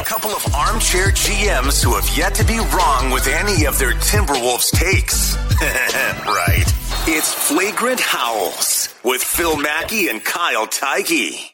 A couple of armchair GMs who have yet to be wrong with any of their Timberwolves takes. right. It's Flagrant Howls with Phil Mackey and Kyle Theige.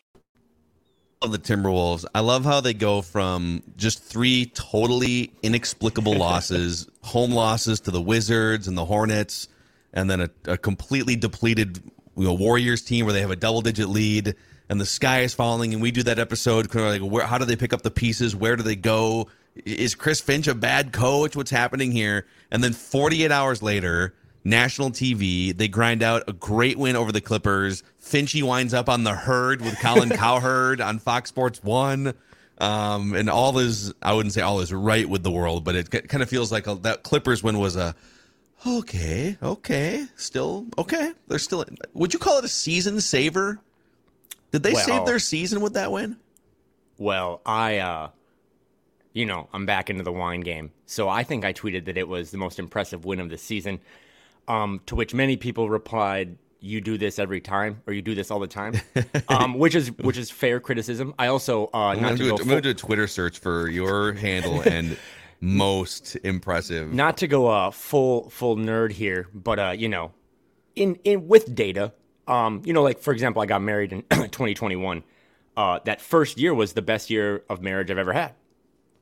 Of the Timberwolves, I love how they go from just three totally inexplicable losses, home losses to the Wizards and the Hornets, and then a, a completely depleted you know, Warriors team where they have a double digit lead and the sky is falling, and we do that episode. Like, where, how do they pick up the pieces? Where do they go? Is Chris Finch a bad coach? What's happening here? And then 48 hours later, national TV, they grind out a great win over the Clippers. Finchy winds up on the herd with Colin Cowherd on Fox Sports One. Um, and all is, I wouldn't say all is right with the world, but it kind of feels like a, that Clippers win was a, okay, okay, still, okay. They're still, would you call it a season saver? Did they well, save their season with that win? Well, I, uh, you know, I'm back into the wine game. So I think I tweeted that it was the most impressive win of the season. Um, to which many people replied, "You do this every time, or you do this all the time," um, which is which is fair criticism. I also uh, I'm going to go, full- do a Twitter search for your handle and most impressive. Not to go uh, full full nerd here, but uh, you know, in in with data, um, you know, like for example, I got married in 2021. Uh, that first year was the best year of marriage I've ever had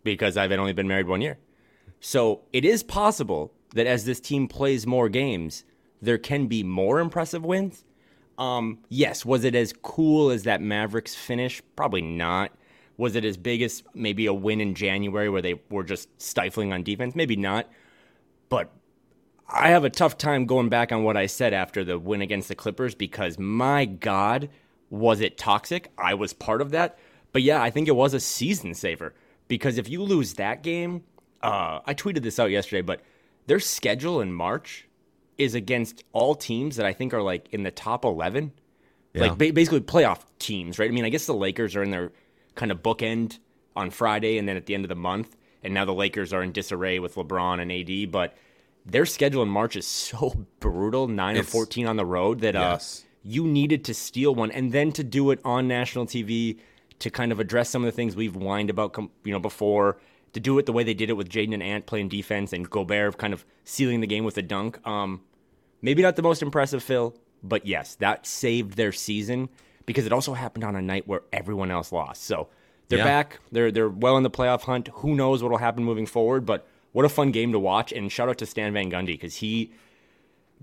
because I've only been married one year. So it is possible that as this team plays more games, there can be more impressive wins. Um, yes, was it as cool as that Mavericks finish? Probably not. Was it as big as maybe a win in January where they were just stifling on defense? Maybe not. But I have a tough time going back on what I said after the win against the Clippers because my God, was it toxic? I was part of that. But yeah, I think it was a season saver because if you lose that game, uh, I tweeted this out yesterday, but their schedule in March is against all teams that I think are like in the top 11. Yeah. Like ba- basically playoff teams, right? I mean, I guess the Lakers are in their kind of bookend on Friday and then at the end of the month. And now the Lakers are in disarray with LeBron and AD. But their schedule in March is so brutal, nine it's, or fourteen on the road that uh, you needed to steal one, and then to do it on national TV to kind of address some of the things we've whined about, you know, before. To do it the way they did it with Jaden and Ant playing defense and Gobert kind of sealing the game with a dunk. Um, maybe not the most impressive, Phil, but yes, that saved their season because it also happened on a night where everyone else lost. So they're yeah. back. They're they're well in the playoff hunt. Who knows what will happen moving forward? But what a fun game to watch. And shout out to Stan Van Gundy because he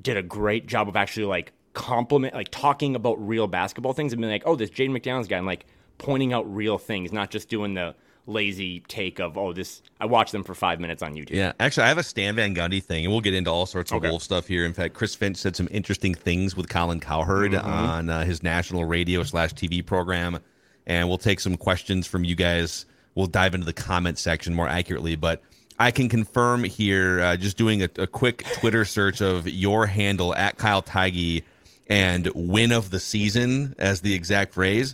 did a great job of actually like compliment, like talking about real basketball things and being like, oh, this Jaden McDaniels guy, and like pointing out real things, not just doing the lazy take of oh this I watched them for five minutes on YouTube. Yeah, actually I have a Stan Van Gundy thing, and we'll get into all sorts of okay. wolf stuff here. In fact, Chris Finch said some interesting things with Colin Cowherd mm-hmm. on uh, his national radio slash TV program, and we'll take some questions from you guys. We'll dive into the comment section more accurately, but I can confirm here, uh, just doing a, a, quick Twitter search of your handle at Kyle Theige and win of the season as the exact phrase.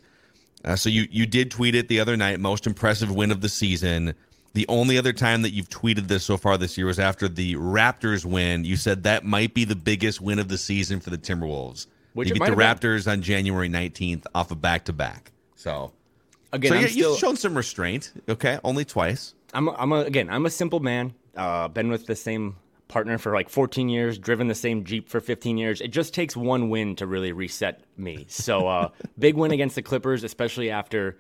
Uh, so you you did tweet it the other night, most impressive win of the season. The only other time that you've tweeted this so far this year was after the Raptors win. You said that might be the biggest win of the season for the Timberwolves. Which you get the Raptors been. on January 19th off of back to back. So again, so yeah, still... you've shown some restraint. Okay, only twice. I'm I'm a, again I'm a simple man. Uh, been with the same partner for like 14 years, driven the same Jeep for 15 years. It just takes one win to really reset me. So uh, big win against the Clippers, especially after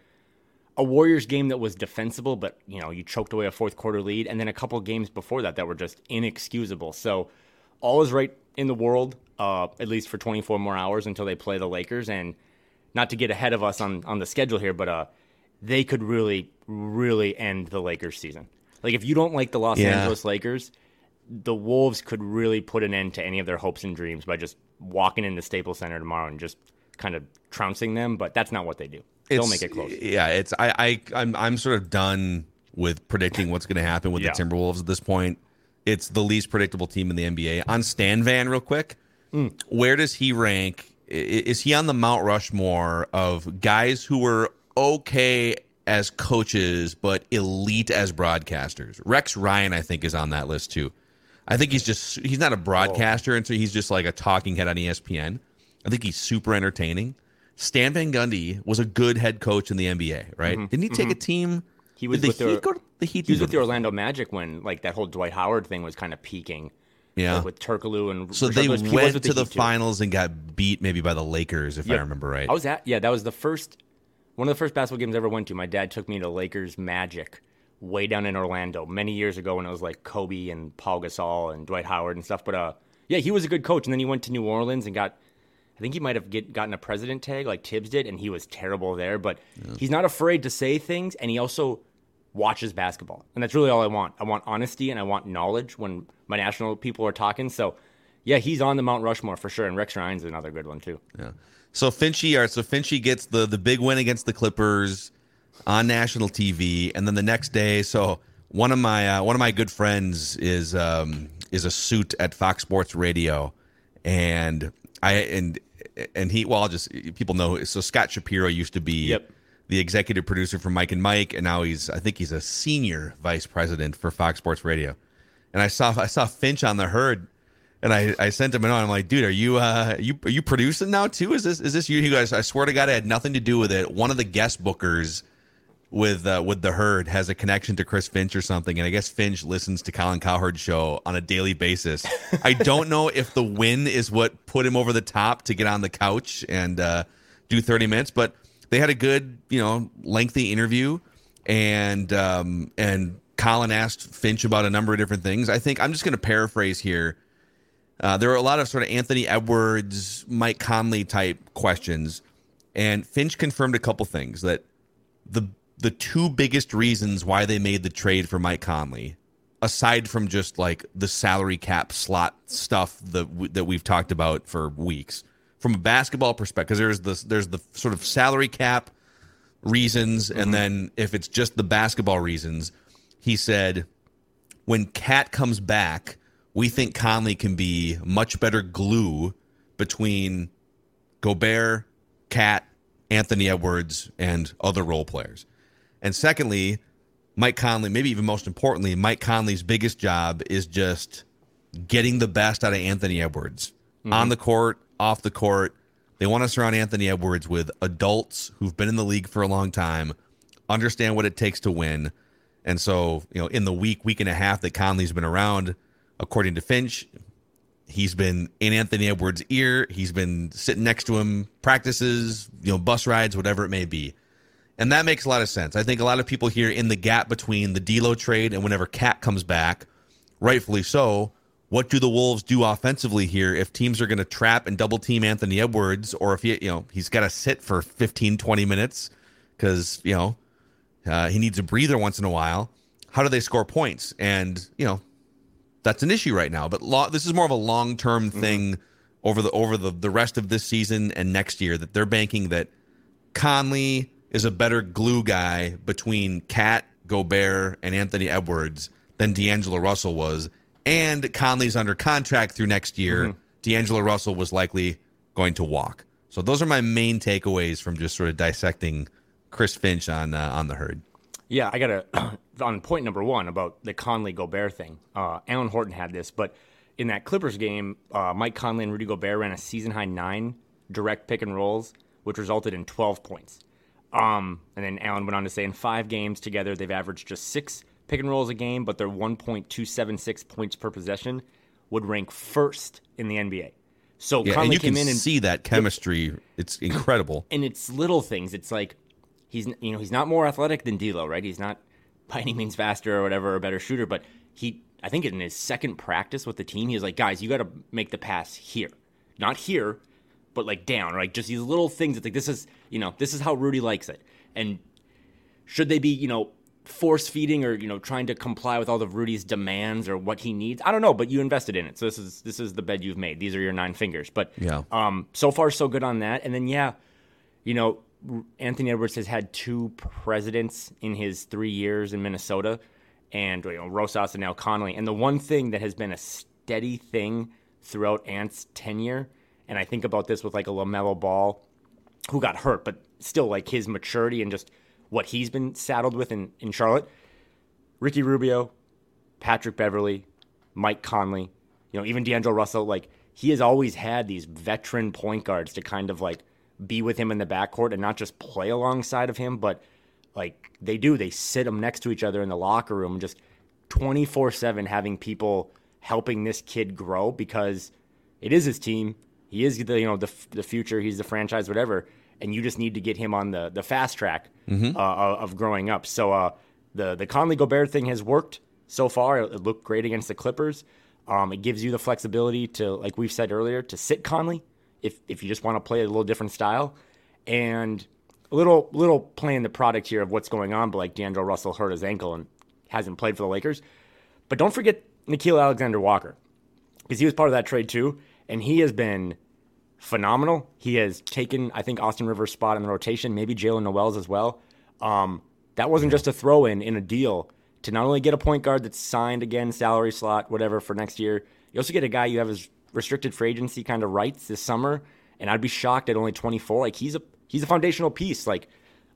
a Warriors game that was defensible, but you know you choked away a fourth quarter lead, and then a couple games before that that were just inexcusable. So all is right in the world, uh, at least for 24 more hours until they play the Lakers. And not to get ahead of us on on the schedule here, but uh, they could really, really end the Lakers season. Like if you don't like the Los Yeah. Angeles Lakers, the Wolves could really put an end to any of their hopes and dreams by just walking into Staples Center tomorrow and just kind of trouncing them. But that's not what they do. They'll It's- make it close. Yeah, it's I, I I'm I'm sort of done with predicting what's going to happen with Yeah. the Timberwolves at this point. It's the least predictable team in the NBA. On Stan Van, real quick, Hmm. where does he rank? Is he on the Mount Rushmore of guys who were okay as coaches but elite as broadcasters? Rex Ryan, I think, is on that list too. I think he's just he's not a broadcaster, and so he's just like a talking head on ESPN. I think he's super entertaining. Stan Van Gundy was a good head coach in the NBA, right? Didn't he take a team? Mm-hmm. He was did with the the- Heat to the Heat? He was with the Orlando Magic when like that whole Dwight Howard thing was kind of peaking. Yeah. like, with Turkoglu and So they Lewis. Went to the too. finals and got beat maybe by the Lakers, if I remember right. I was at yeah, that was the first one of the first basketball games I ever went to. My dad took me to Lakers Magic way down in Orlando many years ago when it was like Kobe and Paul Gasol and Dwight Howard and stuff. But uh, yeah, he was a good coach, and then he went to New Orleans and got. I think he might have get, gotten a president tag like Tibbs did, and he was terrible there. But he's not afraid to say things, and he also watches basketball, and that's really all I want. I want honesty and I want knowledge when my national people are talking. So, yeah, he's on the Mount Rushmore for sure, and Rex Ryan's another good one too. Yeah. So Finchy, all right, so Finchy gets the the big win against the Clippers on national TV, and then the next day, so one of my uh, one of my good friends is um, is a suit at Fox Sports Radio, and I and and he well, I'll just people know. So Scott Shapiro used to be Yep. the executive producer for Mike and Mike, and now he's I think he's a senior vice president for Fox Sports Radio. And I saw I saw Finch on the herd, and I, I sent him an note. I'm like, dude, are you uh you are you producing now too? Is this is this you? He goes, I swear to God, I had nothing to do with it. One of the guest bookers with uh, with the herd has a connection to Chris Finch or something, and I guess Finch listens to Colin Cowherd's show on a daily basis. I don't know if the win is what put him over the top to get on the couch and uh, do 30 minutes, but they had a good, you know, lengthy interview, and um, and Colin asked Finch about a number of different things. I think I'm just going to paraphrase here. Uh, there were a lot of sort of Anthony Edwards, Mike Conley type questions, and Finch confirmed a couple things that the the two biggest reasons why they made the trade for Mike Conley, aside from just like the salary cap slot stuff that that we've talked about for weeks, from a basketball perspective, because there's the there's the sort of salary cap reasons, and then if it's just the basketball reasons, he said when KAT comes back, we think Conley can be much better glue between Gobert, KAT, Anthony Edwards, and other role players. And secondly, Mike Conley, maybe even most importantly, Mike Conley's biggest job is just getting the best out of Anthony Edwards mm-hmm. on the court, off the court. They want to surround Anthony Edwards with adults who've been in the league for a long time, understand what it takes to win. And so, you know, in the week, week and a half that Conley's been around, according to Finch, he's been in Anthony Edwards' ear. He's been sitting next to him, practices, you know, bus rides, whatever it may be. And that makes a lot of sense. I think a lot of people here in the gap between the D'Lo trade and whenever KAT comes back, rightfully so. What do the Wolves do offensively here if teams are going to trap and double team Anthony Edwards, or if he, you know, he's got to sit for 15, 20 minutes because you know uh, he needs a breather once in a while. How do they score points? And you know that's an issue right now. But lo- this is more of a long term thing over the over the the rest of this season and next year that they're banking that Conley is a better glue guy between KAT Gobert and Anthony Edwards than D'Angelo Russell was, and Conley's under contract through next year. D'Angelo Russell was likely going to walk. So those are my main takeaways from just sort of dissecting Chris Finch on uh, on the herd. Yeah, I got to on point number one about the Conley Gobert thing. Uh, Alan Horton had this, but in that Clippers game, uh, Mike Conley and Rudy Gobert ran a season high nine direct pick and rolls, which resulted in 12 points. Um, and then Alan went on to say in five games together, they've averaged just six pick and rolls a game, but their 1.276 points per possession would rank first in the NBA. So Yeah, Conley and you came can in and see that chemistry. It's incredible. and it's little things. It's like he's you know he's not more athletic than D'Lo, right? He's not by any means faster or whatever, or a better shooter, but he I think in his second practice with the team, he was like, guys, you got to make the pass here, not here, but like down, right? Just these little things. It's like this is you know this is how Rudy likes it, and should they be you know force feeding or you know trying to comply with all of Rudy's demands or what he needs. I don't know, but you invested in it, so this is this is the bed you've made. These are your nine fingers. But yeah, um, so far so good on that. And then yeah, you know, Anthony Edwards has had two presidents in his three years in Minnesota, and you know Rosas and now Connelly. And the one thing that has been a steady thing throughout Ant's tenure, and I think about this with like a LaMelo Ball, who got hurt, but still like his maturity and just what he's been saddled with in, in Charlotte. Ricky Rubio, Patrick Beverley, Mike Conley, you know, even D'Angelo Russell, like he has always had these veteran point guards to kind of like be with him in the backcourt and not just play alongside of him, but like they do. They sit them next to each other in the locker room, just 24 7 having people helping this kid grow because it is his team. He is the, you know, the, the future. He's the franchise, whatever and you just need to get him on the the fast track mm-hmm. uh, of growing up. So uh, the the Conley Gobert thing has worked so far. It, looked great against the Clippers. Um, it gives you the flexibility to, like we've said earlier, to sit Conley if if you just want to play a little different style, and a little little playing the product here of what's going on. But like D'Angelo Russell hurt his ankle and hasn't played for the Lakers. But don't forget Nickeil Alexander Walker because he was part of that trade too, and he has been phenomenal. He has taken, I think, Austin Rivers' spot in the rotation, maybe Jaylen Nowell's as well. Um, that wasn't just a throw in in a deal to not only get a point guard that's signed again, salary slot, whatever, for next year, you also get a guy you have his restricted free agency kind of rights this summer. And I'd be shocked at only 24. Like he's a he's a foundational piece, like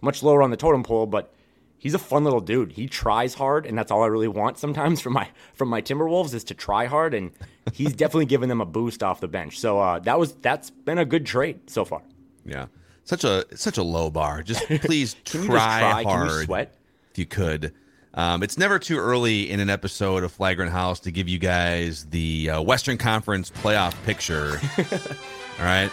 much lower on the totem pole, but he's a fun little dude. He tries hard, and that's all I really want sometimes from my from my Timberwolves is to try hard, and he's definitely given them a boost off the bench. So uh, that was that's been a good trade so far. Yeah, such a such a low bar. Just please try, just try, hard. sweat if you could. Um, it's never too early in an episode of Flagrant Howls to give you guys the uh, Western Conference playoff picture. All right.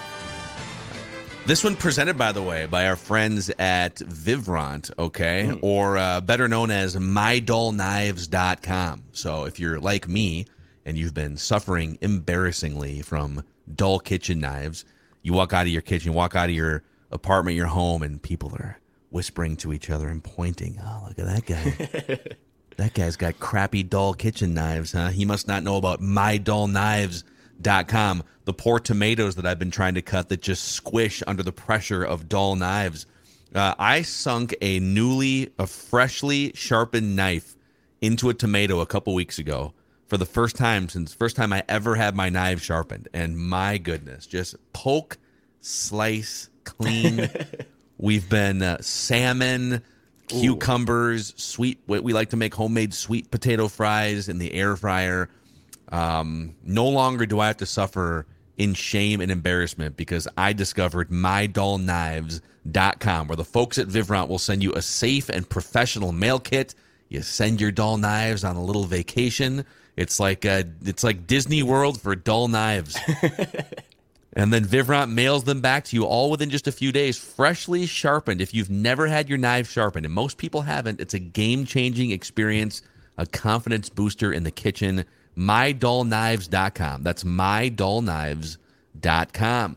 This one presented, by the way, by our friends at Vivrant, okay? Mm. Or uh, better known as MyDullKnives.com. So if you're like me and you've been suffering embarrassingly from dull kitchen knives, you walk out of your kitchen, walk out of your apartment, your home, and people are whispering to each other and pointing. Oh, look at that guy. that guy's got crappy dull kitchen knives, huh? He must not know about MyDullKnives.com. The poor tomatoes that I've been trying to cut that just squish under the pressure of dull knives. Uh, I sunk a newly, a freshly sharpened knife into a tomato a couple weeks ago for the first time since first time I ever had my knife sharpened. And my goodness, just poke, slice, clean. We've been uh, salmon, cucumbers, Ooh. sweet. We like to make homemade sweet potato fries in the air fryer. Um, no longer do I have to suffer in shame and embarrassment because I discovered mydullknives.com where the folks at Vivrant will send you a safe and professional mail kit. You send your dull knives on a little vacation. It's like uh, it's like Disney World for dull knives. and then Vivrant mails them back to you all within just a few days, freshly sharpened. If you've never had your knife sharpened, and most people haven't, it's a game-changing experience, a confidence booster in the kitchen mydullknives.com. That's mydullknives.com.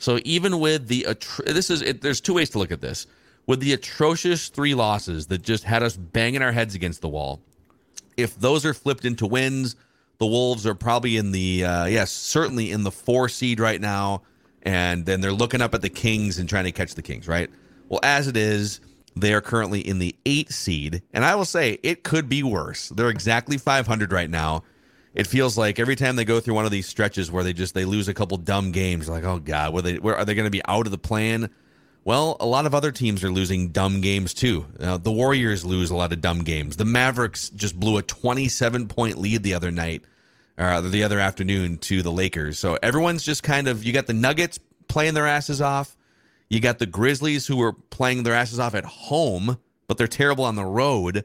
So even with the this is it, there's two ways to look at this. With the atrocious three losses that just had us banging our heads against the wall, if those are flipped into wins, the Wolves are probably in the uh, yes, certainly in the four seed right now, and then they're looking up at the Kings and trying to catch the Kings, right? Well, as it is, they are currently in the eight seed, and I will say it could be worse. They're exactly 500 right now it feels like every time they go through one of these stretches where they just they lose a couple dumb games, like oh god, were they where are they going to be out of the play-in? Well, a lot of other teams are losing dumb games too. Uh, the Warriors lose a lot of dumb games. The Mavericks just blew a 27 point lead the other night, or uh, the other afternoon to the Lakers. So everyone's just kind of, you got the Nuggets playing their asses off. You got the Grizzlies who were playing their asses off at home, but they're terrible on the road.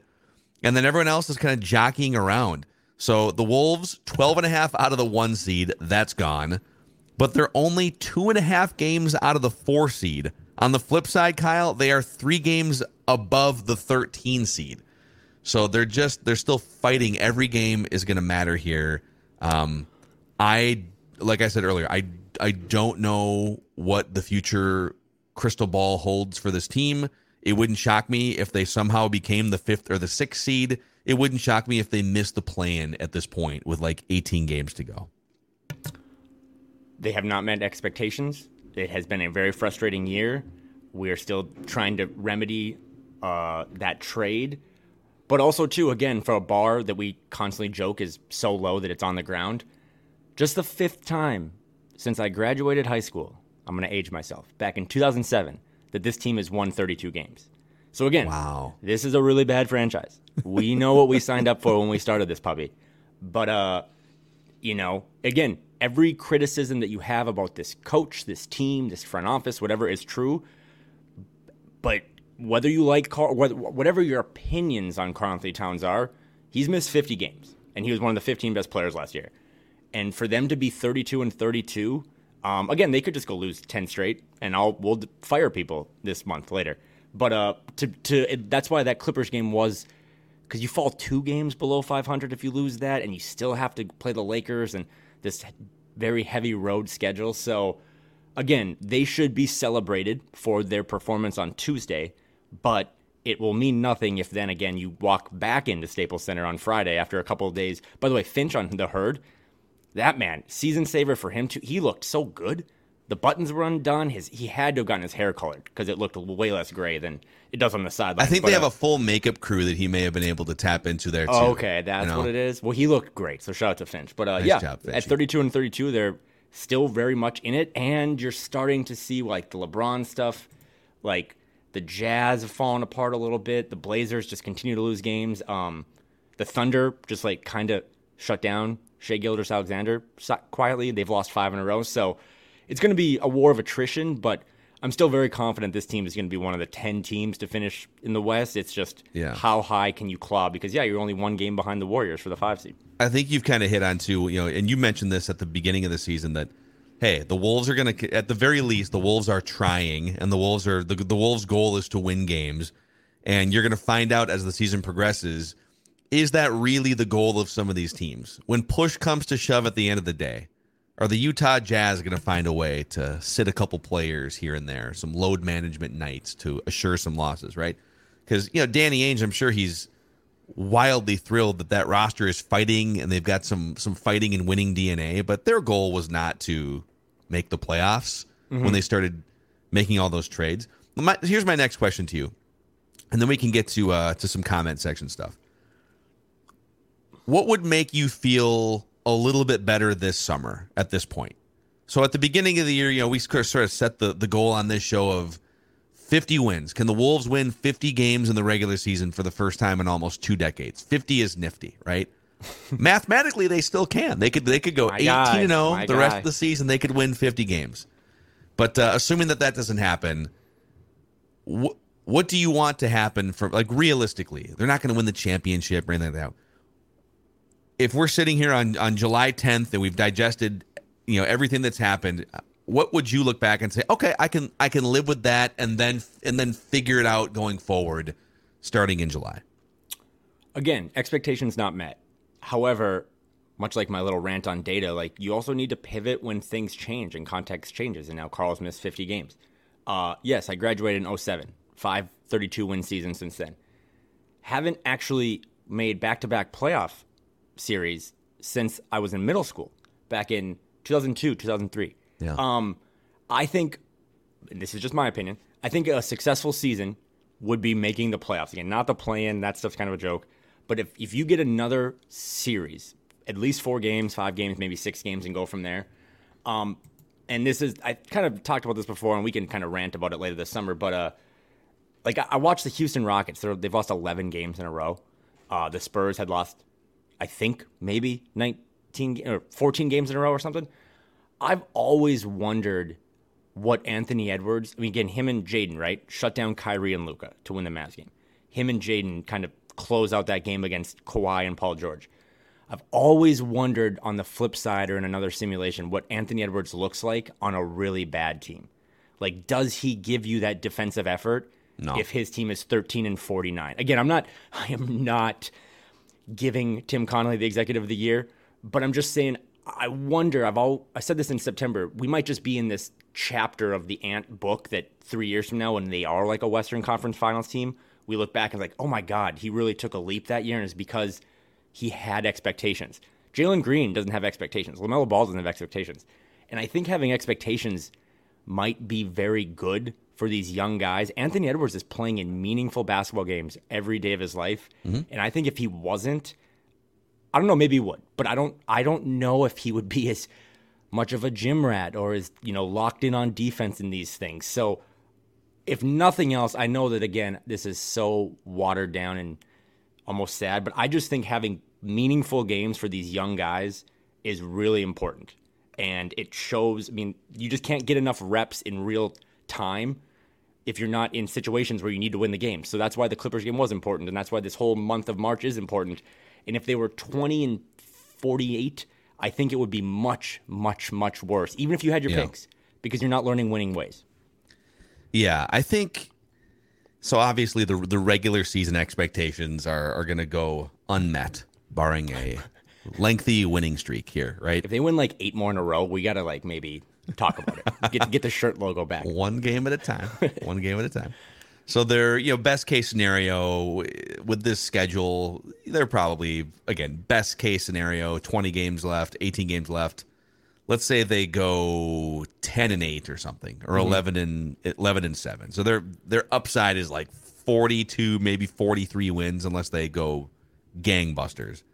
And then everyone else is kind of jockeying around. So the Wolves, 12 and a half out of the one seed, that's gone. But they're only two and a half games out of the four seed. On the flip side, Kyle, they are three games above the 13 seed. So they're just they're still fighting. Every game is going to matter here. Um, I like I said earlier, I I don't know what the future crystal ball holds for this team. It wouldn't shock me if they somehow became the fifth or the sixth seed. It wouldn't shock me if they missed the play-in at this point with like 18 games to go. They have not met expectations. It has been a very frustrating year. We're still trying to remedy uh, that trade. But also, too, again, for a bar that we constantly joke is so low that it's on the ground, just the fifth time since I graduated high school, I'm going to age myself, back in 2007, that this team has won 32 games. So, again, wow. this is a really bad franchise. We know what we signed up for when we started this puppy. But, uh, you know, again, every criticism that you have about this coach, this team, this front office, whatever is true. But whether you like Karl, whatever your opinions on Karl Anthony Towns are, he's missed 50 games, and he was one of the 15 best players last year. And for them to be 32 and 32, um, again, they could just go lose 10 straight, and I'll we'll fire people this month later. But uh, to to it, that's why that Clippers game was because you fall two games below 500 if you lose that, and you still have to play the Lakers and this very heavy road schedule. So again, they should be celebrated for their performance on Tuesday, but it will mean nothing if then again you walk back into Staples Center on Friday after a couple of days. By the way, Finch on the herd, that man, season saver for him too. He looked so good. The buttons were undone. His he had to have gotten his hair colored because it looked way less gray than it does on the sideline. I think they have uh, a full makeup crew that he may have been able to tap into there too. Oh, okay, that's you know? what it is. Well, he looked great, so shout out to Finch. But uh, nice yeah, job, at 32 and 32, they're still very much in it, and you're starting to see like the LeBron stuff, like the Jazz have fallen apart a little bit. The Blazers just continue to lose games. Um, the Thunder just like kind of shut down Shai Gilgeous Alexander quietly. They've lost five in a row, so it's going to be a war of attrition, but I'm still very confident this team is going to be one of the 10 teams to finish in the West. It's just yeah. how high can you claw? Because, yeah, you're only one game behind the Warriors for the five seed. I think you've kind of hit on too, you know, and you mentioned this at the beginning of the season that, hey, the Wolves are going to, at the very least, the Wolves are trying, and the Wolves are, the, the Wolves' goal is to win games. And you're going to find out as the season progresses, is that really the goal of some of these teams? When push comes to shove at the end of the day, are the Utah Jazz going to find a way to sit a couple players here and there, some load management nights to assure some losses, right? Because you know Danny Ainge, I'm sure he's wildly thrilled that that roster is fighting and they've got some some fighting and winning DNA. But their goal was not to make the playoffs mm-hmm. when they started making all those trades. My, here's my next question to you, and then we can get to uh, to some comment section stuff. What would make you feel a little bit better this summer at this point. So at the beginning of the year, you know, we sort of set the, the goal on this show of 50 wins. Can the Wolves win 50 games in the regular season for the first time in almost two decades? 50 is nifty, right? Mathematically, they still can. They could they could go 18 and 0 the guy. rest of the season. They could win 50 games. But uh, assuming that that doesn't happen, wh- what do you want to happen for like realistically? They're not going to win the championship or anything like that if we're sitting here on on July 10th and we've digested, you know, everything that's happened, what would you look back and say, okay, I can I can live with that, and then and then figure it out going forward, starting in July. Again, expectations not met. However, much like my little rant on data, like you also need to pivot when things change and context changes. And now Karl's missed 50 games. Uh, yes, I graduated in 07, five 32 win season since then. Haven't actually made back to back playoff series since I was in middle school back in 2002, 2003. Yeah. Um, I think, this is just my opinion, I think a successful season would be making the playoffs again. Not the play in, that stuff's kind of a joke. But if, if you get another series, at least four games, five games, maybe six games, and go from there, um, and this is I kind of talked about this before, and we can kind of rant about it later this summer. But uh, like I, I watched the Houston Rockets; They're, they've lost 11 games in a row. Uh, the Spurs had lost, I think, maybe 19 or 14 games in a row or something. I've always wondered what Anthony Edwards. I mean, again, him and Jaden right shut down Kyrie and Luka to win the Mavs game. Him and Jaden kind of close out that game against Kawhi and Paul George. I've always wondered on the flip side or in another simulation what Anthony Edwards looks like on a really bad team. Like, does he give you that defensive effort No. if his team is 13 and 49? Again, I'm not, I am not giving Tim Connelly the executive of the year, but I'm just saying, I wonder, I've all, I said this in September, we might just be in this chapter of the Ant book that three years from now, when they are like a Western Conference Finals team, we look back and like, oh my God, he really took a leap that year, and it's because he had expectations. Jalen Green doesn't have expectations. LaMelo Ball doesn't have expectations. And I think having expectations might be very good for these young guys. Anthony Edwards is playing in meaningful basketball games every day of his life. Mm-hmm. And I think if he wasn't, I don't know, maybe he would, but I don't I don't know if he would be as much of a gym rat or is, you know, locked in on defense in these things. So if nothing else, I know that again, this is so watered down and almost sad, but I just think having meaningful games for these young guys is really important. And it shows, I mean, you just can't get enough reps in real time if you're not in situations where you need to win the game. So that's why the Clippers game was important. And that's why this whole month of March is important. And if they were 20 and 48, I think it would be much, much, much worse, even if you had your Yeah. picks, because you're not learning winning ways. Yeah, I think so. Obviously, the the regular season expectations are are going to go unmet, barring a lengthy winning streak here, right? If they win like eight more in a row, we got to like maybe talk about it. Get, get the shirt logo back. One game at a time. One game at a time. So they're you know best case scenario eh, with this schedule, they're probably again best case scenario, twenty games left, eighteen games left. Let's say they go ten and eight or something, or mm-hmm. eleven and eleven and seven. So their their upside is like forty two, maybe forty three wins, unless they go gangbusters.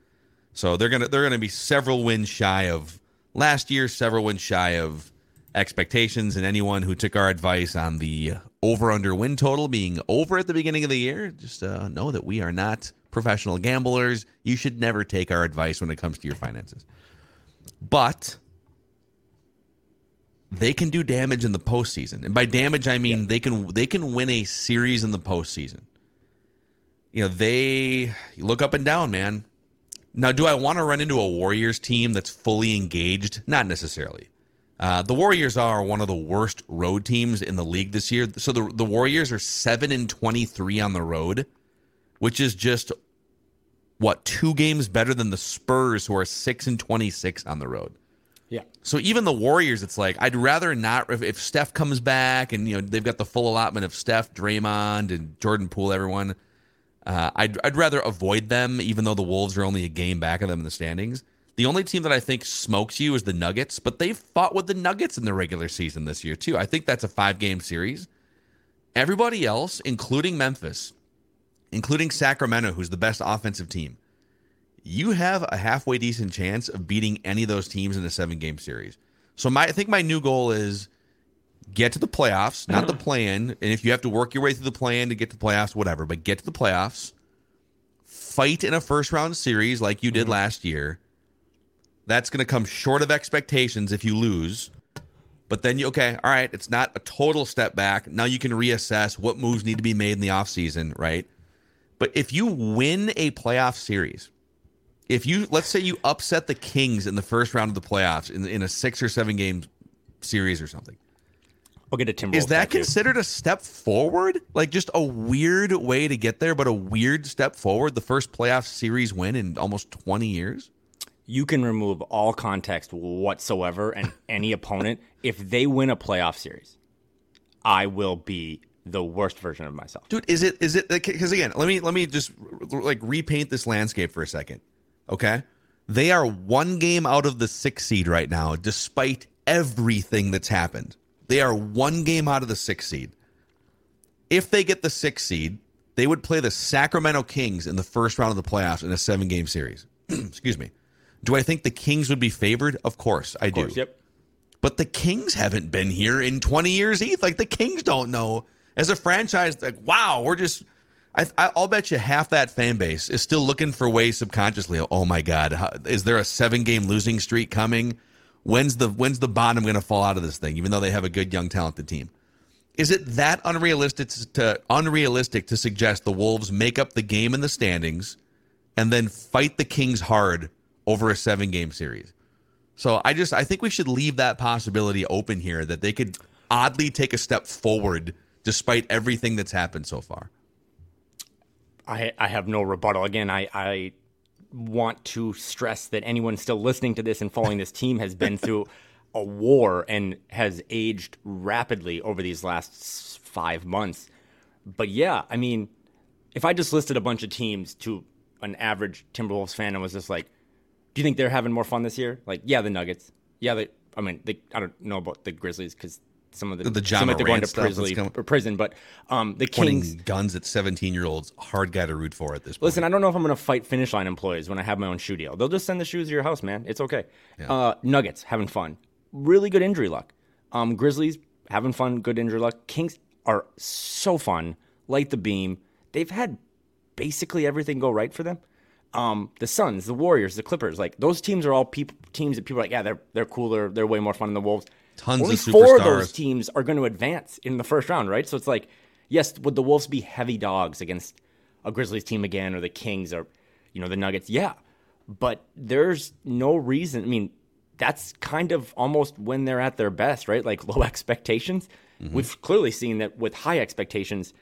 So they're gonna they're gonna be several wins shy of last year, several wins shy of expectations, and anyone who took our advice on the over under win total being over at the beginning of the year, just uh, know that we are not professional gamblers. You should never take our advice when it comes to your finances. But they can do damage in the postseason, and by damage I mean they can they can win a series in the postseason. You know they look up and down, man. Now, do I want to run into a Warriors team that's fully engaged? Not necessarily. Uh, the Warriors are one of the worst road teams in the league this year. So the the Warriors are seven and twenty three on the road, which is just what two games better than the Spurs, who are six and twenty six on the road. Yeah. So even the Warriors, it's like I'd rather not. If, if Steph comes back and you know they've got the full allotment of Steph, Draymond, and Jordan Poole, everyone, uh, I'd I'd rather avoid them. Even though the Wolves are only a game back of them in the standings. The only team that I think smokes you is the Nuggets, but they've fought with the Nuggets in the regular season this year too. I think that's a five game series. Everybody else, including Memphis, including Sacramento, who's the best offensive team, you have a halfway decent chance of beating any of those teams in a seven game series. So my I think my new goal is get to the playoffs, not the play-in. And if you have to work your way through the play-in to get to the playoffs, whatever, but get to the playoffs. Fight in a first round series like you did mm-hmm. last year. That's going to come short of expectations if you lose. But then you okay, all right, it's not a total step back. Now you can reassess what moves need to be made in the offseason, right? But if you win a playoff series, if you let's say you upset the Kings in the first round of the playoffs in, in a six or seven game series or something, I'll get a Timberwolves. is that considered a step forward? Like just a weird way to get there, but a weird step forward? The first playoff series win in almost twenty years. You can remove all context whatsoever and any opponent. If they win a playoff series i will be the worst version of myself. Dude is it is it because again let me let me just like repaint this landscape for a second okay? They are one game out of the sixth seed right now despite everything that's happened. They are one game out of the sixth seed. If they get the sixth seed they would play the sacramento kings in the first round of the playoffs in a seven game series. Excuse me do i think the kings would be favored of course i of course do yep But the Kings haven't been here in 20 years either. Like the Kings don't know as a franchise. Like wow, we're just. I, will bet you half that fan base is still looking for ways subconsciously. Oh my God, how, is there a seven game losing streak coming? When's the when's the bottom going to fall out of this thing? Even though they have a good young talented team, is it that unrealistic to unrealistic to suggest the Wolves make up the game in the standings and then fight the Kings hard over a seven game series? So I just I think we should leave that possibility open here that they could oddly take a step forward despite everything that's happened so far. I I have no rebuttal. Again, I I want to stress that anyone still listening to this and following this team has been through a war and has aged rapidly over these last five months. But yeah, I mean, if I just listed a bunch of teams to an average Timberwolves fan and was just like, "Do you think they're having more fun this year?" Like, yeah, the Nuggets. Yeah, they. I mean, they, I don't know about the Grizzlies because some of the, the John like they're going to prison, or prison, but um, the Kings guns at 17 year olds hard guy to root for at this point. Listen, I don't know if I'm going to fight finish line employees when I have my own shoe deal. They'll just send the shoes to your house, man. It's okay. Yeah. Uh, Nuggets having fun, really good injury luck. Um, Grizzlies having fun, good injury luck. Kings are so fun, light the beam. They've had basically everything go right for them. Um, the Suns, the Warriors, the Clippers, like those teams are all peop- teams that people are like, yeah, they're they're cooler, they're way more fun than the Wolves. Tons Only of superstars. four of those teams are going to advance in the first round, right? So it's like, yes, would the Wolves be heavy dogs against a Grizzlies team again, or the Kings, or you know the Nuggets? Yeah, but there's no reason. I mean, that's kind of almost when they're at their best, right? Like low expectations. Mm-hmm. We've clearly seen that with high expectations,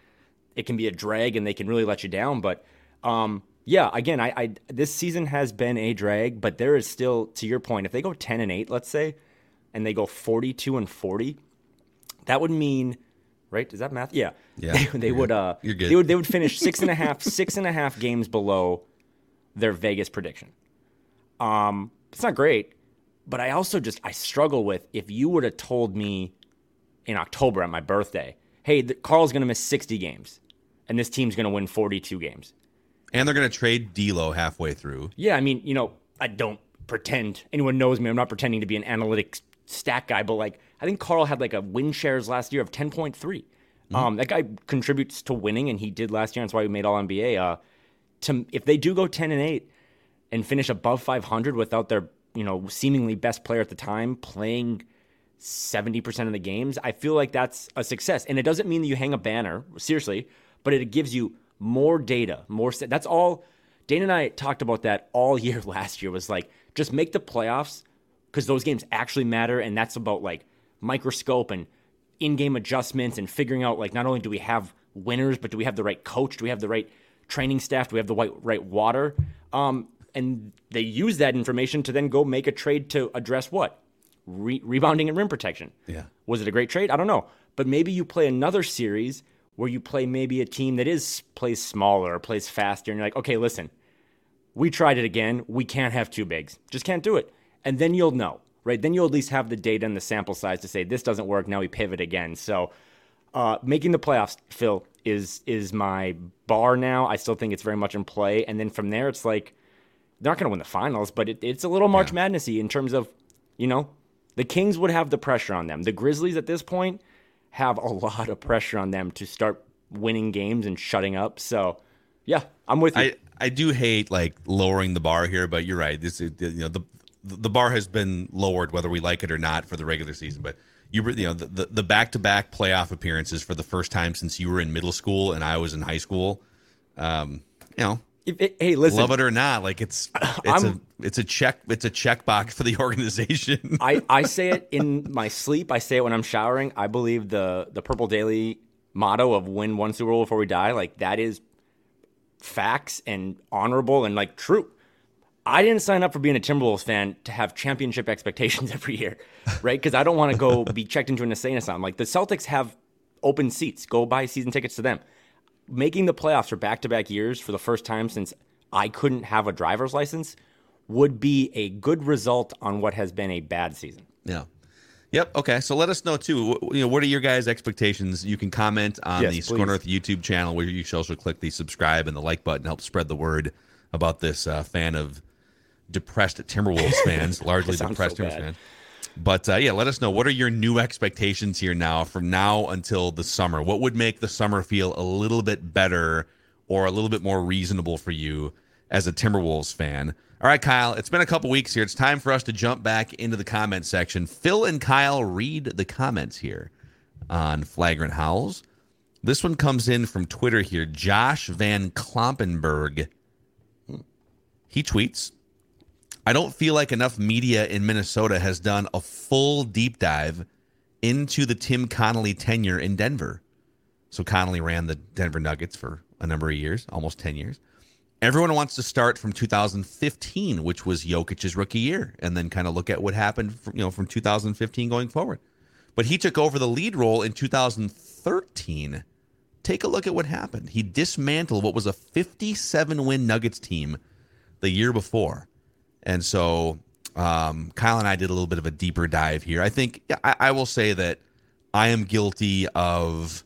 it can be a drag and they can really let you down. But um, yeah, again, I, I this season has been a drag, but there is still, to your point, if they go ten and eight, let's say and they go 42 and 40, that would mean, right? Is that math? Yeah. Yeah. They, they would, uh, You're good. They would, they would finish six and a half, six and a half games below their Vegas prediction. Um, it's not great, but I also just, I struggle with if you would have told me in October at my birthday, hey, the, Karl's going to miss 60 games and this team's going to win 42 games. And they're going to trade D'Lo halfway through. Yeah, I mean, you know, I don't pretend anyone knows me. I'm not pretending to be an analytics stat guy, but like I think Karl had like a win shares last year of 10.3. Mm-hmm. Um, that guy contributes to winning, and he did last year. That's why we made All NBA. Uh, to if they do go 10 and 8 and finish above 500 without their you know seemingly best player at the time playing 70% of the games, I feel like that's a success. And it doesn't mean that you hang a banner, seriously, but it gives you more data, more. That's all. Dana and I talked about that all year last year. Was like just make the playoffs because those games actually matter, and that's about like microscope and in-game adjustments and figuring out like not only do we have winners, but do we have the right coach? Do we have the right training staff? Do we have the right right water? Um, and they use that information to then go make a trade to address what Re- rebounding and rim protection. Yeah, was it a great trade? I don't know, but maybe you play another series where you play maybe a team that is plays smaller or plays faster, and you're like, okay, listen, we tried it again. We can't have two bigs. Just can't do it and then you'll know, right? Then you'll at least have the data and the sample size to say this doesn't work. Now we pivot again. So uh, making the playoffs, Phil, is is my bar now. I still think it's very much in play, and then from there, it's like they're not going to win the finals, but it, it's a little March yeah. Madnessy in terms of you know the Kings would have the pressure on them. The Grizzlies at this point have a lot of pressure on them to start winning games and shutting up. So yeah, I'm with you. I, I do hate like lowering the bar here, but you're right. This is you know the the bar has been lowered whether we like it or not for the regular season but you you know the the back to back playoff appearances for the first time since you were in middle school and I was in high school um you know it, hey listen love it or not like it's it's I'm, a it's a check it's a check box for the organization I I say it in my sleep I say it when I'm showering I believe the the purple daily motto of win one super bowl before we die like that is facts and honorable and like true I didn't sign up for being a Timberwolves fan to have championship expectations every year, right? Because I don't want to go be checked into an insane asylum. Like the Celtics have open seats, go buy season tickets to them. Making the playoffs for back to back years for the first time since I couldn't have a driver's license would be a good result on what has been a bad season. Yeah. Yep. Okay. So let us know too. You know, what are your guys' expectations? You can comment on yes, the Score North YouTube channel where you should also click the subscribe and the like button, help spread the word about this uh, fan of depressed Timberwolves fans, largely depressed so Timberwolves fans. But uh, yeah, let us know what are your new expectations here now from now until the summer. What would make the summer feel a little bit better or a little bit more reasonable for you as a Timberwolves fan? All right, Kyle, it's been a couple weeks here. It's time for us to jump back into the comment section. Phil and Kyle read the comments here on Flagrant Howls. This one comes in from Twitter here. Josh Van Klompenberg. He tweets, I don't feel like enough media in Minnesota has done a full deep dive into the Tim Connelly tenure in Denver. So Connelly ran the Denver Nuggets for a number of years, almost 10 years. Everyone wants to start from 2015, which was Jokic's rookie year, and then kind of look at what happened from, you know, from 2015 going forward. But he took over the lead role in 2013. Take a look at what happened. He dismantled what was a 57 win Nuggets team the year before. And so um, Kyle and I did a little bit of a deeper dive here. I think I, I will say that I am guilty of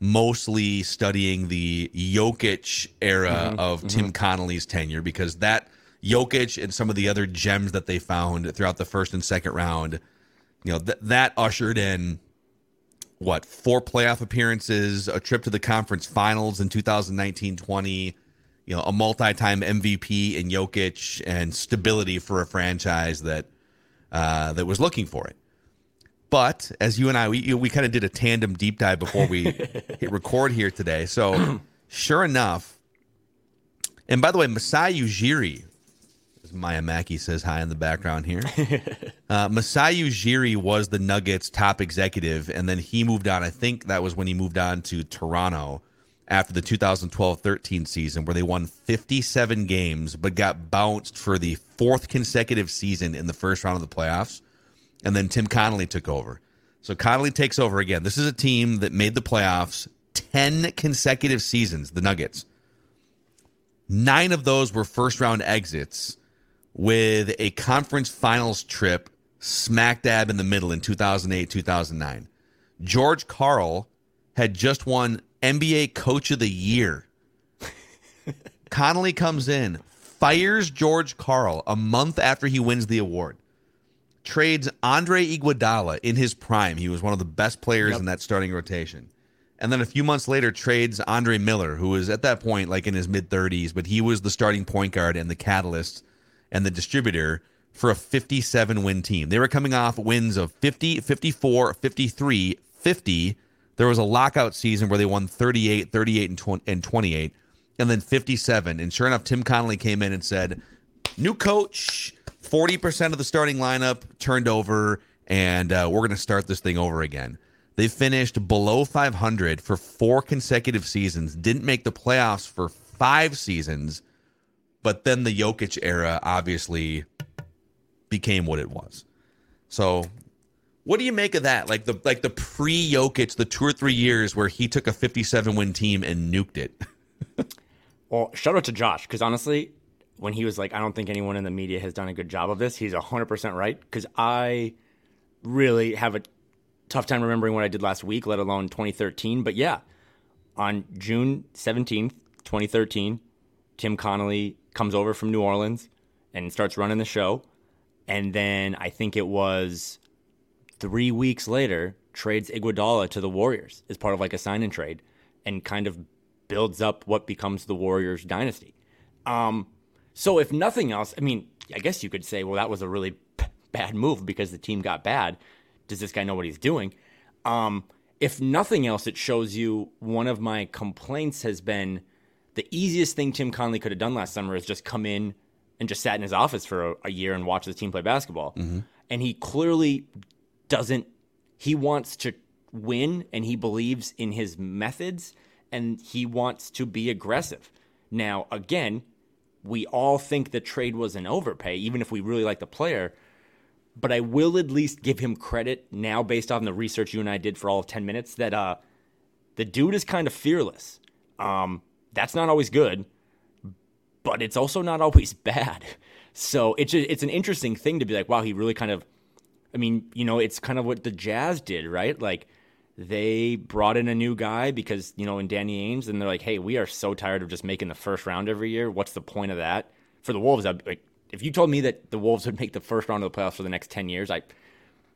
mostly studying the Jokic era mm-hmm, of mm-hmm. Tim Connelly's tenure because that Jokic and some of the other gems that they found throughout the first and second round, you know, th- that ushered in what four playoff appearances, a trip to the conference finals in 2019-20, you know, a multi-time MVP in Jokic and stability for a franchise that uh, that was looking for it. But as you and I, we we kind of did a tandem deep dive before we hit record here today. So sure enough, and by the way, Masai Ujiri, as Maya Mackey says hi in the background here. uh, Masai Ujiri was the Nuggets' top executive, and then he moved on. I think that was when he moved on to Toronto after the 2012-13 season where they won 57 games but got bounced for the fourth consecutive season in the first round of the playoffs and then Tim Connelly took over. So Connelly takes over again. This is a team that made the playoffs 10 consecutive seasons, the Nuggets. 9 of those were first round exits with a conference finals trip smack dab in the middle in 2008-2009. George Karl had just won NBA Coach of the Year. Connelly comes in, fires George Karl a month after he wins the award, trades Andre Iguodala in his prime. He was one of the best players yep. in that starting rotation. And then a few months later, trades Andre Miller, who was at that point like in his mid 30s, but he was the starting point guard and the catalyst and the distributor for a 57 win team. They were coming off wins of 50, 54, 53, 50 there was a lockout season where they won 38, 38, and, 20, and 28, and then 57. And sure enough, Tim Connelly came in and said, new coach, 40% of the starting lineup turned over, and uh, we're going to start this thing over again. They finished below 500 for four consecutive seasons, didn't make the playoffs for five seasons, but then the Jokic era obviously became what it was. So what do you make of that? Like the like the pre Jokic, the two or three years where he took a 57 win team and nuked it. well, shout out to Josh because honestly, when he was like, I don't think anyone in the media has done a good job of this. He's 100 percent right because I really have a tough time remembering what I did last week, let alone 2013. But yeah, on June 17th, 2013, Tim Connelly comes over from New Orleans and starts running the show. And then I think it was three weeks later trades Iguodala to the Warriors as part of like a sign and trade and kind of builds up what becomes the Warriors dynasty. Um, so if nothing else, I mean, I guess you could say, well, that was a really p- bad move because the team got bad. Does this guy know what he's doing? Um, if nothing else, it shows you one of my complaints has been the easiest thing Tim Connelly could have done last summer is just come in and just sat in his office for a, a year and watch the team play basketball. Mm-hmm. And he clearly doesn't he wants to win and he believes in his methods and he wants to be aggressive. Now, again, we all think the trade was an overpay, even if we really like the player. But I will at least give him credit now, based on the research you and I did for all of 10 minutes, that uh, the dude is kind of fearless. Um, that's not always good, but it's also not always bad. So it's, a, it's an interesting thing to be like, wow, he really kind of I mean, you know, it's kind of what the Jazz did, right? Like they brought in a new guy because, you know, in Danny Ainge, and they're like, hey, we are so tired of just making the first round every year. What's the point of that? For the Wolves, I'd, like, if you told me that the Wolves would make the first round of the playoffs for the next 10 years, I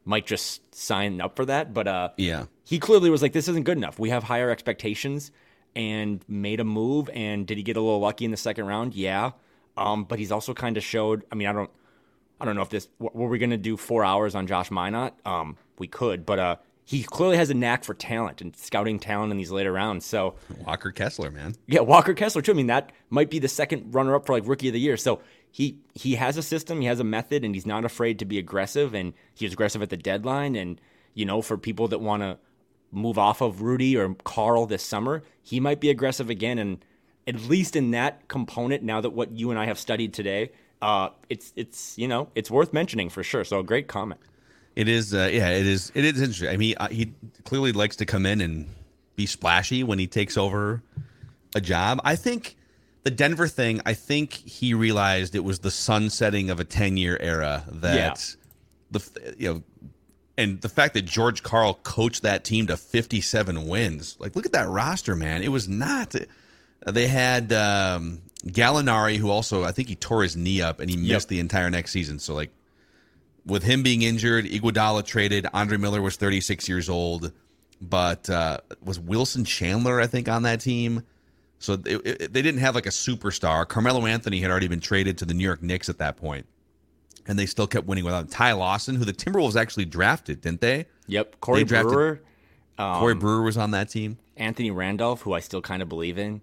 might just sign up for that. But uh, Yeah. he clearly was like, this isn't good enough. We have higher expectations and made a move. And did he get a little lucky in the second round? Yeah. Um, but he's also kind of showed. I mean, I don't, I don't know if this were we going to do four hours on Josh Minot. Um, we could, but uh, he clearly has a knack for talent and scouting talent in these later rounds. So Walker Kessler, man. yeah, Walker Kessler too. I mean, that might be the second runner up for like rookie of the year. So he he has a system, he has a method, and he's not afraid to be aggressive. And he was aggressive at the deadline. And you know, for people that want to move off of Rudy or Karl this summer, he might be aggressive again. And at least in that component, now that what you and I have studied today, uh, it's it's you know it's worth mentioning for sure. So a great comment. It is, uh, yeah, it is. It is interesting. I mean, uh, he clearly likes to come in and be splashy when he takes over a job. I think the Denver thing. I think he realized it was the sunsetting of a ten-year era. That Yeah. the you know, and the fact that George Karl coached that team to fifty-seven wins. Like, look at that roster, man. It was not. They had um, Gallinari, who also I think he tore his knee up and he missed the entire next season. So like with him being injured, Iguodala traded. Andre Miller was 36 years old, but uh, was Wilson Chandler, I think, on that team. So it, it- they didn't have like a superstar. Carmelo Anthony had already been traded to the New York Knicks at that point, and they still kept winning without him. Ty Lawson, who the Timberwolves actually drafted, didn't they? Yep, Corey drafted- Brewer, Corey Brewer was on that team. Anthony Randolph, who I still kind of believe in,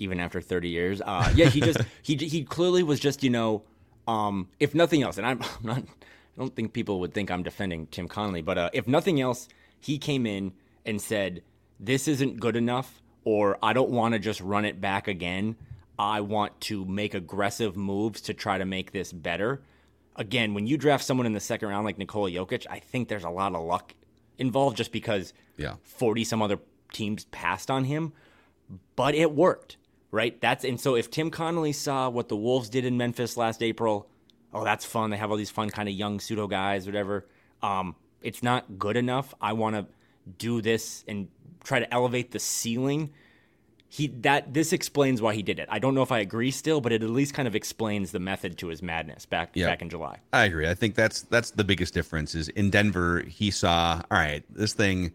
even after 30 years. Uh, yeah, he just he he clearly was just you know, um, if nothing else, and I'm, I'm not, I don't think people would think I'm defending Tim Connelly, but uh, if nothing else, he came in and said, "This isn't good enough," or "I don't want to just run it back again. I want to make aggressive moves to try to make this better." Again, when you draft someone in the second round like Nikola Jokic, I think there's a lot of luck involved just because Yeah. 40 some other teams passed on him, but it worked, right? That's and so if Tim Connelly saw what the Wolves did in Memphis last April, oh, that's fun. They have all these fun kind of young pseudo guys, whatever. Um, it's not good enough. I want to do this and try to elevate the ceiling. He that this explains why he did it. I don't know if I agree still, but it at least kind of explains the method to his madness back Yeah. back in July. I agree. I think that's that's the biggest difference. Is in Denver, he saw, all right, this thing,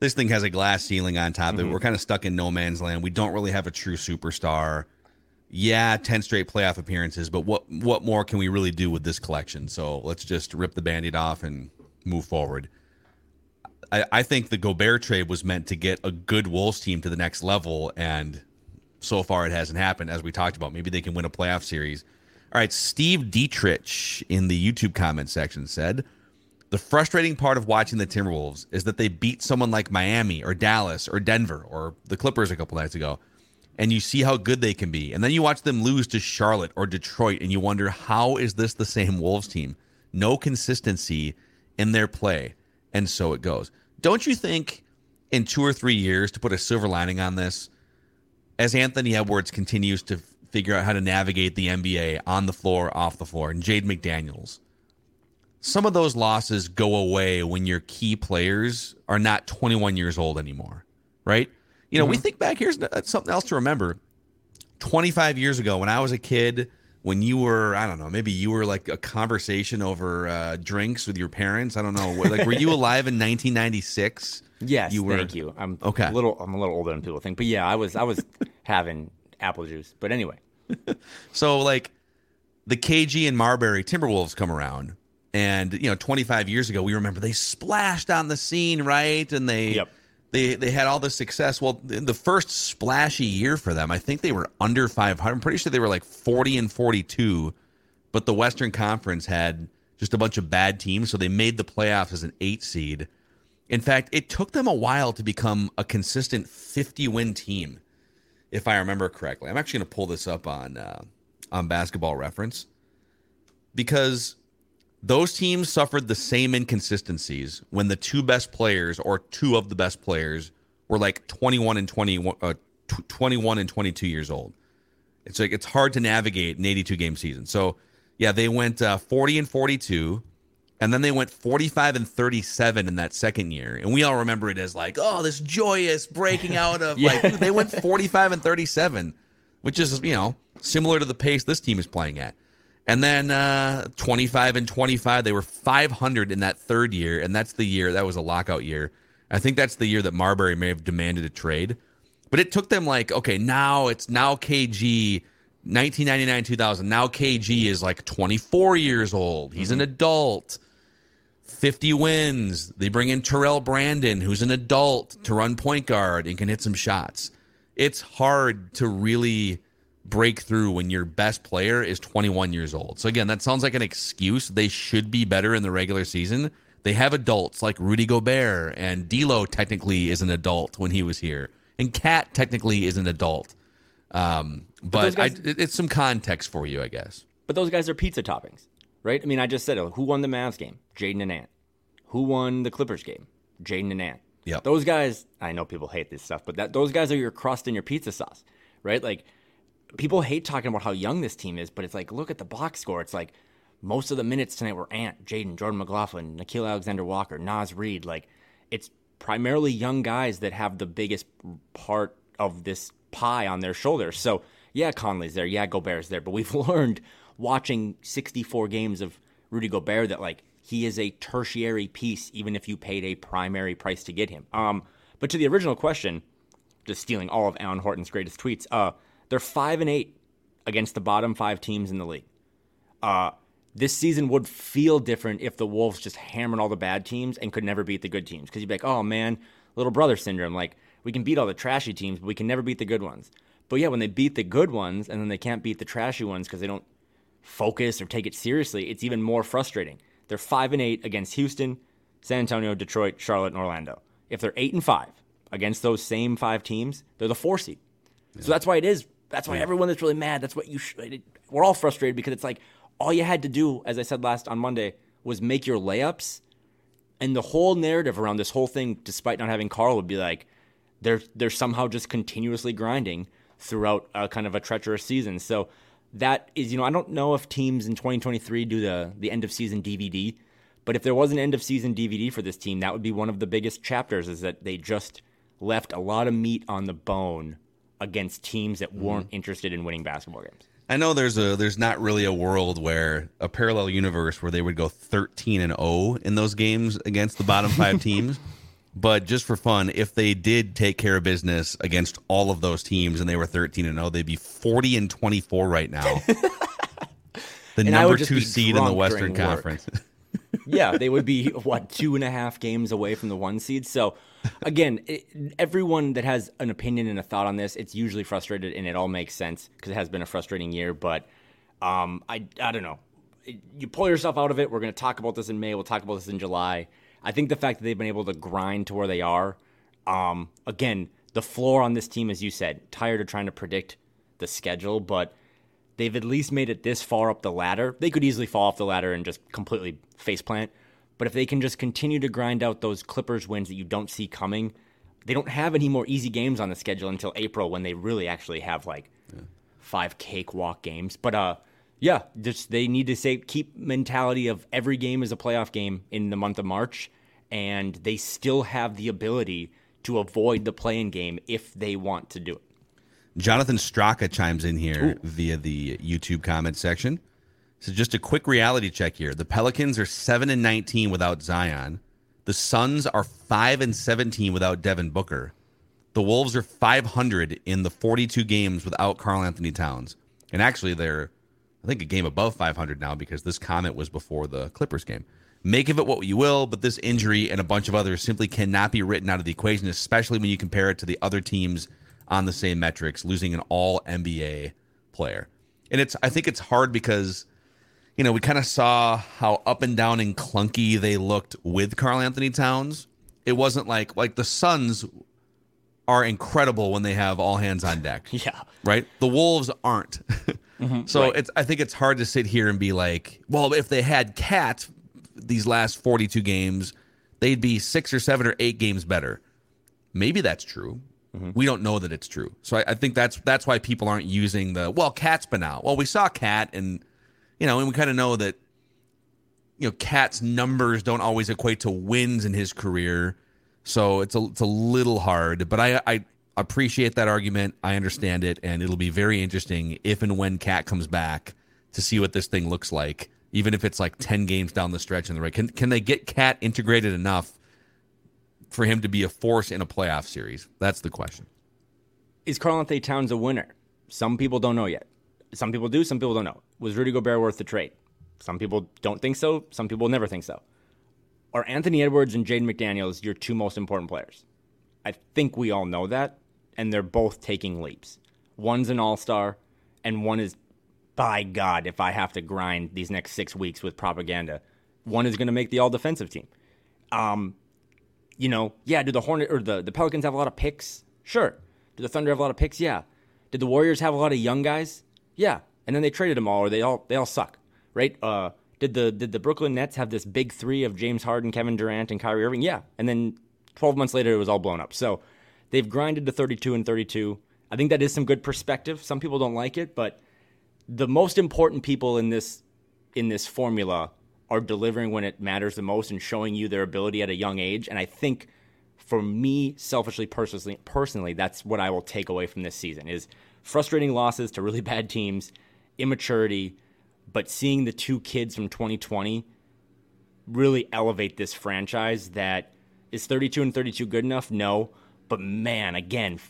this thing has a glass ceiling on top of it. Mm-hmm. We're kind of stuck in no man's land. We don't really have a true superstar. Yeah, ten straight playoff appearances, but what what more can we really do with this collection? So let's just rip the band-aid off and move forward. I, I think the Gobert trade was meant to get a good Wolves team to the next level, and so far it hasn't happened. As we talked about, maybe they can win a playoff series. All right, Steve Dietrich in the YouTube comment section said, "The frustrating part of watching the Timberwolves is that they beat someone like Miami or Dallas or Denver or the Clippers a couple nights ago, and you see how good they can be, and then you watch them lose to Charlotte or Detroit, and you wonder how is this the same Wolves team? No consistency in their play, and so it goes. Don't you think?" In two or three years, to put a silver lining on this, as Anthony Edwards continues to figure out how to navigate the NBA on the floor, off the floor, and Jaden McDaniels, some of those losses go away when your key players are not 21 years old anymore, right? You know, we think back, here's something else to remember. 25 years ago, when I was a kid, when you were, I don't know, maybe you were like a conversation over uh, drinks with your parents. I don't know. Like, were you alive in 1996? Yes, You were- thank you. I'm Okay. A little, I'm a little older than people think, but yeah, I was, I was having apple juice. But anyway, So like the KG and Marbury Timberwolves come around, and you know, 25 years ago, we remember they splashed on the scene, right? And they Yep. they they had all the success. Well, in the first splashy year for them, I think they were under 500. I'm pretty sure they were like 40 and 42, but the Western Conference had just a bunch of bad teams, so they made the playoffs as an eight seed. In fact, it took them a while to become a consistent 50 win team if I remember correctly. I'm actually going to pull this up on uh, on Basketball Reference because those teams suffered the same inconsistencies when the two best players or two of the best players were like 21 and 21 uh, tw- 21 and 22 years old. It's like it's hard to navigate an 82 game season. So, yeah, they went uh, 40 and 42 and then they went 45 and 37 in that second year. And we all remember it as like, oh, this joyous breaking out of like, they went 45 and 37, which is, you know, similar to the pace this team is playing at. And then uh, 25 and 25, they were 500 in that third year, and that's the year that was a lockout year. I think that's the year that Marbury may have demanded a trade. But it took them like, okay, now it's now KG 1999 2000. Now KG is like 24 years old. He's an adult. 50 wins. They bring in Terrell Brandon, who's an adult, to run point guard and can hit some shots. It's hard to really break through when your best player is 21 years old. So again, that sounds like an excuse. They should be better in the regular season. They have adults like Rudy Gobert and D'Lo technically is an adult when he was here, and KAT technically is an adult. Um, but, those guys- I, it- it's some context for you, I guess. But those guys are pizza toppings, right? I mean, I just said it. Who won the Mavs game? Jaden and Ant. Who won the Clippers game? Jaden and Ant. Yeah. Those guys, I know people hate this stuff, but that those guys are your crust and your pizza sauce, right? Like people hate talking about how young this team is, but it's like look at the box score. It's like most of the minutes tonight were Ant, Jaden, Jordan McLaughlin, Nickeil Alexander Walker, Naz Reid. Like it's primarily young guys that have the biggest part of this pie on their shoulders. So yeah, Conley's there, yeah, Gobert's there, but we've learned watching 64 games of Rudy Gobert that like he is a tertiary piece, even if you paid a primary price to get him. Um, but to the original question, just stealing all of Alan Horton's greatest tweets. Uh, they're five and eight against the bottom five teams in the league. Uh, this season would feel different if the Wolves just hammered all the bad teams and could never beat the good teams. Because you'd be like, oh man, little brother syndrome. Like we can beat all the trashy teams, but we can never beat the good ones. But yeah, when they beat the good ones and then they can't beat the trashy ones because they don't focus or take it seriously, it's even more frustrating. They're five and eight against Houston, San Antonio, Detroit, Charlotte, and Orlando. If they're eight and five against those same five teams, they're the four seed. So that's why it is. That's why everyone that's really mad. That's what you. Sh- we're all frustrated because it's like all you had to do, as I said last on Monday, was make your layups, and the whole narrative around this whole thing, despite not having Karl, would be like they're they're somehow just continuously grinding throughout a kind of a treacherous season. So that is, you know, I don't know if teams in 2023 do the the end of season DVD, but if there was an end of season DVD for this team, that would be one of the biggest chapters. Is that they just left a lot of meat on the bone against teams that mm-hmm. weren't interested in winning basketball games. I know there's a there's not really a world where a parallel universe where they would go 13 and 0 in those games against the bottom 5 teams. But just for fun, if they did take care of business against all of those teams and they were 13 and 0, they'd be 40 and 24 right now. The And number 2 seed in the Western. Conference. yeah, they would be what two and a half games away from the one seed. So, again, it, everyone that has an opinion and a thought on this, it's usually frustrated, and it all makes sense because it has been a frustrating year. But um, I, I don't know. You pull yourself out of it. We're going to talk about this in May. We'll talk about this in July. I think the fact that they've been able to grind to where they are, um, again, the floor on this team, as you said, tired of trying to predict the schedule, but they've at least made it this far up the ladder. They could easily fall off the ladder and just completely faceplant. But if they can just continue to grind out those Clippers wins that you don't see coming, they don't have any more easy games on the schedule until April when they really actually have like five cakewalk games. But uh yeah, just they need to say keep mentality of every game is a playoff game in the month of March and they still have the ability to avoid the play-in game if they want to do it. Jonathan Straka chimes in here via the YouTube comment section. So just a quick reality check here. The Pelicans are 7 and 19 without Zion. The Suns are 5 and 17 without Devin Booker. The Wolves are 500 in the 42 games without Karl Anthony Towns. And actually they're I think a game above 500 now because this comment was before the Clippers game. Make of it what you will, but this injury and a bunch of others simply cannot be written out of the equation, especially when you compare it to the other teams on the same metrics, losing an all NBA player. And it's I think it's hard because you know, we kind of saw how up and down and clunky they looked with Karl Anthony Towns. It wasn't like like the Suns are incredible when they have all hands on deck. Yeah. Right? The Wolves aren't. Mm-hmm. so right. it's I think it's hard to sit here and be like, well, if they had KAT these last 42 games, they'd be 6 or 7 or 8 games better. Maybe that's true. Mm-hmm. We don't know that it's true. So I, I think that's that's why people aren't using the well, KAT's been out. Well, we saw KAT and you know, and we kind of know that you know, KAT's numbers don't always equate to wins in his career. So it's a it's a little hard, but I I appreciate that argument. I understand it, and it'll be very interesting if and when KAT comes back to see what this thing looks like, even if it's like 10 games down the stretch in the right. Can, can they get KAT integrated enough for him to be a force in a playoff series? That's the question. Is Karl-Anthony Towns a winner? Some people don't know yet. Some people do, some people don't know. Was Rudy Gobert worth the trade? Some people don't think so, some people never think so. Are Anthony Edwards and Jaden McDaniels your two most important players? I think we all know that, and they're both taking leaps. One's an all star, and one is, by God, if I have to grind these next six weeks with propaganda, one is going to make the all defensive team. Um, you know, yeah, do the Hornet or the, the Pelicans have a lot of picks? Sure. Do the Thunder have a lot of picks? Yeah. Did the Warriors have a lot of young guys? Yeah. And then they traded them all, or they all they all suck, right? Uh, did the did the Brooklyn Nets have this big three of James Harden, Kevin Durant, and Kyrie Irving? Yeah. And then 12 months later, it was all blown up. So they've grinded to 32 and 32. I think that is some good perspective. Some people don't like it, but the most important people in this in this formula are delivering when it matters the most and showing you their ability at a young age. And I think for me, selfishly, personally, personally, that's what I will take away from this season is frustrating losses to really bad teams, immaturity, but seeing the two kids from 2020 really elevate this franchise that is 32 and 32 good enough? No. But man, again,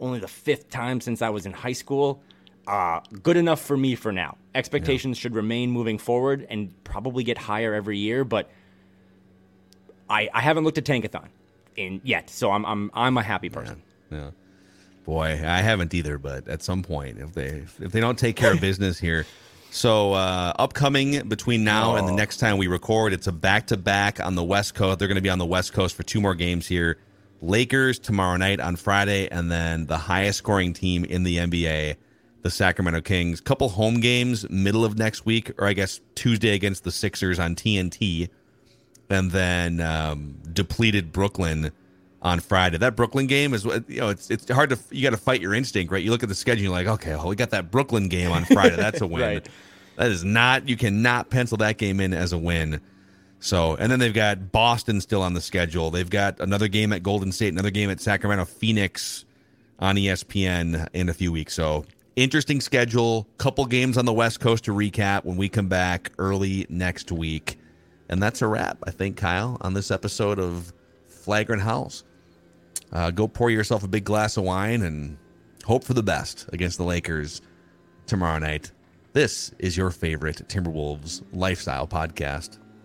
only the fifth time since I was in high school. Uh, good enough for me for now. Expectations yeah. should remain moving forward and probably get higher every year, but I, I haven't looked at Tankathon in yet, so I'm I'm I'm a happy person. Yeah. yeah. Boy, I haven't either, but at some point, if they if they don't take care of business here, so uh, upcoming between now oh. and the oh. next time we record, it's a back to back on the West Coast. They're going to be on the West Coast for two more games here. Lakers tomorrow night on Friday, and then the highest scoring team in the NBA, the Sacramento Kings. Couple home games middle of next week, or I guess Tuesday against the Sixers on TNT, and then um, depleted Brooklyn on Friday. That Brooklyn game is you know it's it's hard to you got to fight your instinct, right? You look at the schedule, you're like, okay, well, we got that Brooklyn game on Friday. That's a win. right. That is not you cannot pencil that game in as a win. So, and then they've got Boston still on the schedule. They've got another game at Golden State, another game at Sacramento, Phoenix on ESPN in a few weeks. So, interesting schedule. Couple games on the West Coast to recap when we come back early next week. And that's a wrap, I think, Kyle, on this episode of Flagrant Howls. Uh, go pour yourself a big glass of wine and hope for the best against the Lakers tomorrow night. This is your favorite Timberwolves lifestyle podcast.